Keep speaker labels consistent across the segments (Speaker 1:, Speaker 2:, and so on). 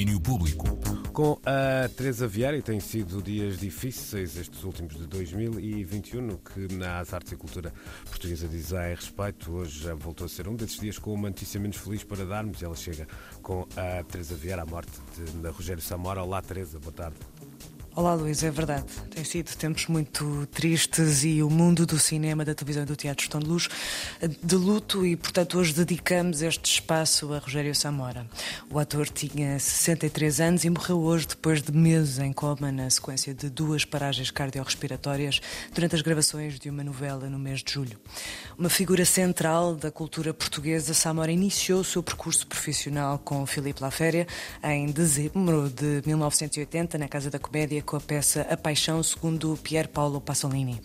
Speaker 1: domínio público.
Speaker 2: Com a Teresa Vieira, têm sido dias difíceis estes últimos de 2021, no que nas artes e cultura portuguesa diz a respeito. Hoje voltou a ser um desses dias com uma notícia menos feliz para darmos. Ela chega com a Teresa Vieira, a morte de Rogério Samora. Olá, Teresa, boa tarde.
Speaker 3: Olá, Luís, é verdade. Tem sido tempos muito tristes e o mundo do cinema, da televisão e do teatro estão de luz, de luto e, portanto, hoje dedicamos este espaço a Rogério Samora. O ator tinha 63 anos e morreu hoje depois de meses em coma na sequência de duas paragens cardiorrespiratórias durante as gravações de uma novela no mês de julho. Uma figura central da cultura portuguesa, Samora iniciou o seu percurso profissional com Filipe Laféria em dezembro de 1980 na Casa da Comédia com a peça A Paixão, segundo Pier Paolo Pasolini.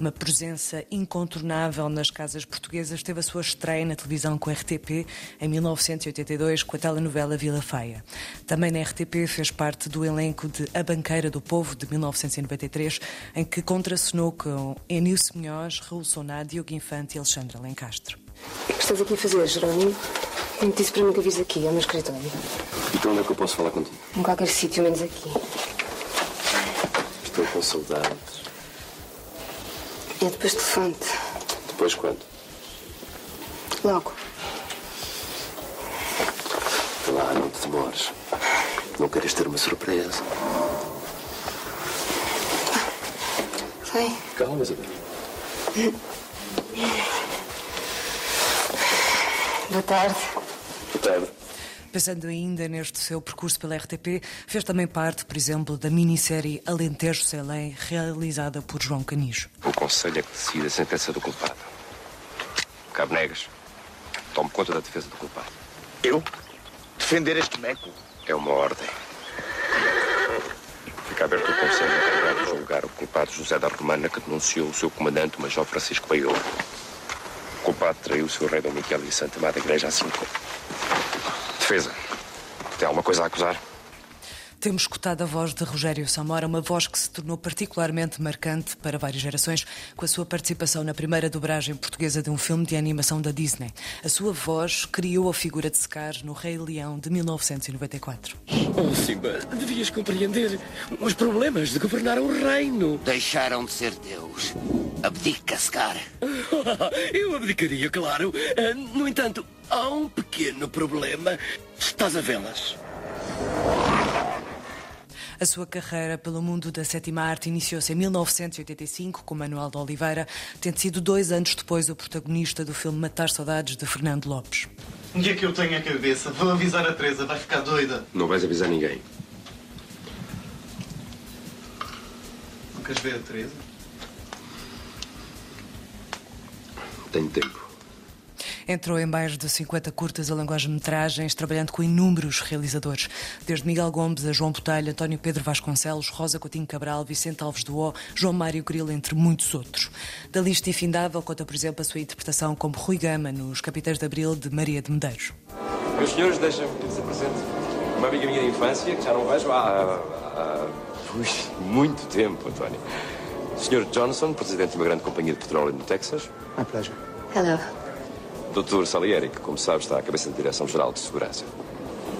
Speaker 3: Uma presença incontornável nas casas portuguesas, teve a sua estreia na televisão com a RTP em 1982 com a telenovela Vila Faia. Também na RTP fez parte do elenco de A Banqueira do Povo, de 1993, em que contracenou com Enilson Munhoz, Raul Soná, Diogo Infante e Alexandra Lencastre.
Speaker 4: O que estás aqui a fazer, Jerónimo? Como disse para mim que aviso aqui, ao meu escritório.
Speaker 5: Então onde é que eu posso falar contigo?
Speaker 4: Em qualquer sítio, menos aqui.
Speaker 5: Estou com saudades.
Speaker 4: É depois telefone-te.
Speaker 5: Depois quando?
Speaker 4: Logo.
Speaker 5: Lá, não te demores. Não queres ter uma surpresa.
Speaker 4: Vai.
Speaker 5: Calma, Isabel.
Speaker 4: Boa tarde.
Speaker 5: Boa tarde.
Speaker 3: Pensando ainda neste seu percurso pela RTP, fez também parte, por exemplo, da minissérie Alentejo Selém, realizada por João Canijo.
Speaker 5: O conselho é que decide a sentença do culpado. Cabo Negas, tome conta da defesa do culpado.
Speaker 6: Eu? Defender este meco?
Speaker 5: É uma ordem. Fica aberto o conselho encarregado de julgar o culpado José da Romana que denunciou o seu comandante, o Major Francisco Baiol. O culpado traiu o seu rei Dom Miguel e a Santa Amada Igreja assim como... Defesa. Tem alguma coisa a acusar?
Speaker 3: Temos escutado a voz de Rogério Samora, uma voz que se tornou particularmente marcante para várias gerações, com a sua participação na primeira dobragem portuguesa de um filme de animação da Disney. A sua voz criou a figura de Scar no Rei Leão de 1994.
Speaker 7: Oh, Simba, devias compreender os problemas de governar um reino.
Speaker 8: Deixaram de ser Deus. Abdica, Scar.
Speaker 7: Eu abdicaria, claro. Ah, No entanto, há um pequeno problema. Estás a vê-las?
Speaker 3: A sua carreira pelo mundo da sétima arte iniciou-se em 1985 com Manuel de Oliveira, tendo sido dois anos depois o protagonista do filme Matar Saudades de Fernando Lopes.
Speaker 9: O que é que eu tenho a cabeça? Vou avisar a Teresa, vai ficar doida.
Speaker 5: Não vais avisar ninguém.
Speaker 9: Não queres ver a Teresa?
Speaker 5: Tenho tempo.
Speaker 3: Entrou em mais de 50 curtas e longas-metragens, trabalhando com inúmeros realizadores, desde Miguel Gomes a João Botelho, António Pedro Vasconcelos, Rosa Coutinho Cabral, Vicente Alves do O, João Mário Grilo, entre muitos outros. Da lista infindável conta, por exemplo, a sua interpretação como Rui Gama nos Capitães de Abril de Maria de Medeiros.
Speaker 5: Meus senhores, deixem-me que lhes apresente uma amiga minha de infância que já não vejo há, há ui, muito tempo, António. Sr. Johnson, presidente de uma grande companhia de petróleo no Texas.
Speaker 6: My pleasure.
Speaker 4: Hello.
Speaker 5: Dr. Salieri, que, como sabe, está à cabeça da Direção-Geral de Segurança.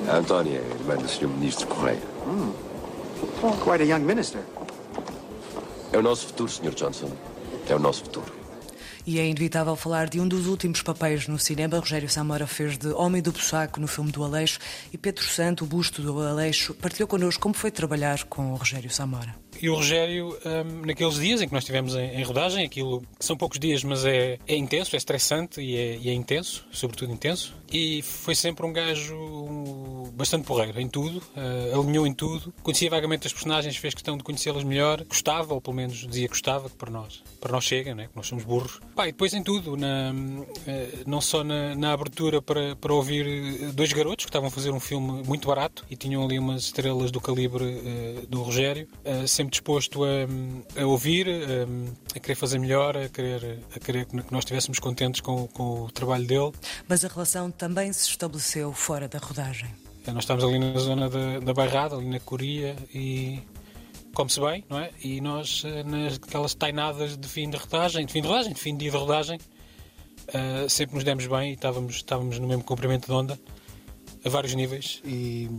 Speaker 5: A Antónia é irmã do Sr. Ministro Correia.
Speaker 6: Quite a young minister.
Speaker 5: É o nosso futuro, Sr. Johnson. É o nosso futuro.
Speaker 3: E é inevitável falar de um dos últimos papéis no cinema. Rogério Samora fez de Homem do Bussaco no filme do Aleixo e Pedro Santo, o busto do Aleixo, partilhou connosco como foi trabalhar com o Rogério Samora.
Speaker 10: E o Rogério, hum, naqueles dias em que nós estivemos em, em rodagem, aquilo são poucos dias, mas é, é intenso, é estressante e é, e é intenso, sobretudo intenso. E foi sempre um gajo bastante porreiro em tudo, uh, alinhou em tudo, conhecia vagamente as personagens, fez questão de conhecê-las melhor, gostava, ou pelo menos dizia que gostava, que para nós, para nós chega, né? que nós somos burros. Pá, e depois em tudo, na, uh, não só na, na abertura para, para ouvir dois garotos que estavam a fazer um filme muito barato e tinham ali umas estrelas do calibre uh, do Rogério, sempre disposto a, a ouvir, a, a, querer fazer melhor, a querer, a querer que nós estivéssemos contentes com, com o trabalho dele.
Speaker 3: Mas a relação também se estabeleceu fora da rodagem.
Speaker 10: Nós estamos ali na zona da, da Bairrada, ali na Coria, e come-se bem, não é? E nós, naquelas tainadas de fim de rodagem, de fim de rodagem, de fim de dia de rodagem, uh, sempre nos demos bem e estávamos, estávamos no mesmo comprimento de onda, a vários níveis, e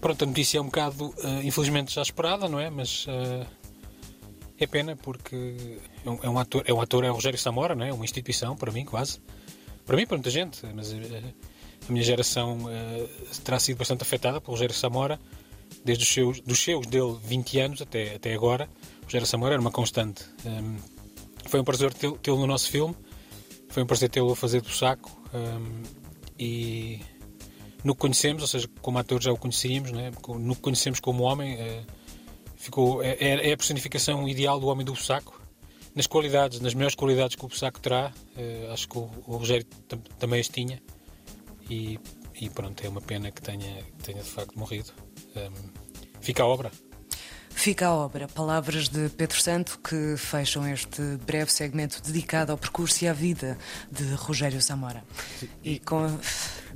Speaker 10: pronto, a notícia é um bocado, uh, infelizmente, já esperada, não é? Mas uh, é pena porque é um, é um, ator, é um ator, é o Rogério Samora, não é? Uma instituição, para mim, quase. Para mim, para muita gente, mas a minha geração terá sido bastante afetada pelo Rogério Samora, desde os seus, dos seus dele 20 anos até, até agora. O Rogério Samora era uma constante. Um, foi um prazer tê-lo no nosso filme, foi um prazer tê-lo a fazer do saco. Um, e no que conhecemos, ou seja, como ator já o conhecíamos, né? no que conhecemos como homem, é, ficou, é, é, a personificação ideal do homem do saco. Nas qualidades, nas melhores qualidades que o saco terá, é, acho que o Rogério também as tinha. E, e, pronto, é uma pena que tenha, que tenha de facto morrido. Um, fica a obra.
Speaker 3: Fica a obra, palavras de Pedro Santo que fecham este breve segmento dedicado ao percurso e à vida de Rogério Zamora.
Speaker 2: E com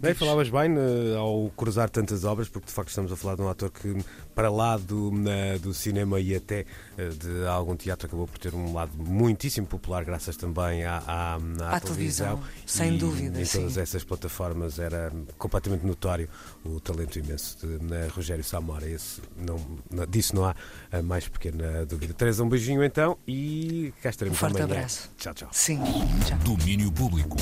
Speaker 2: Bem, falavas bem uh, ao cruzar tantas obras, porque de facto estamos a falar de um ator que, para lá do, do cinema e até uh, de algum teatro, acabou por ter um lado muitíssimo popular, graças também à, à, à,
Speaker 3: à televisão. televisão. Sem
Speaker 2: e,
Speaker 3: dúvida.
Speaker 2: Em todas essas plataformas era completamente notório o talento imenso de, de Rogério Samora. Esse, não, não, disso não há a mais pequena dúvida. Teresa, um beijinho então e cá estaremos
Speaker 3: um forte
Speaker 2: amanhã.
Speaker 3: abraço.
Speaker 2: Tchau, tchau.
Speaker 3: Sim, tchau.
Speaker 1: Domínio Público.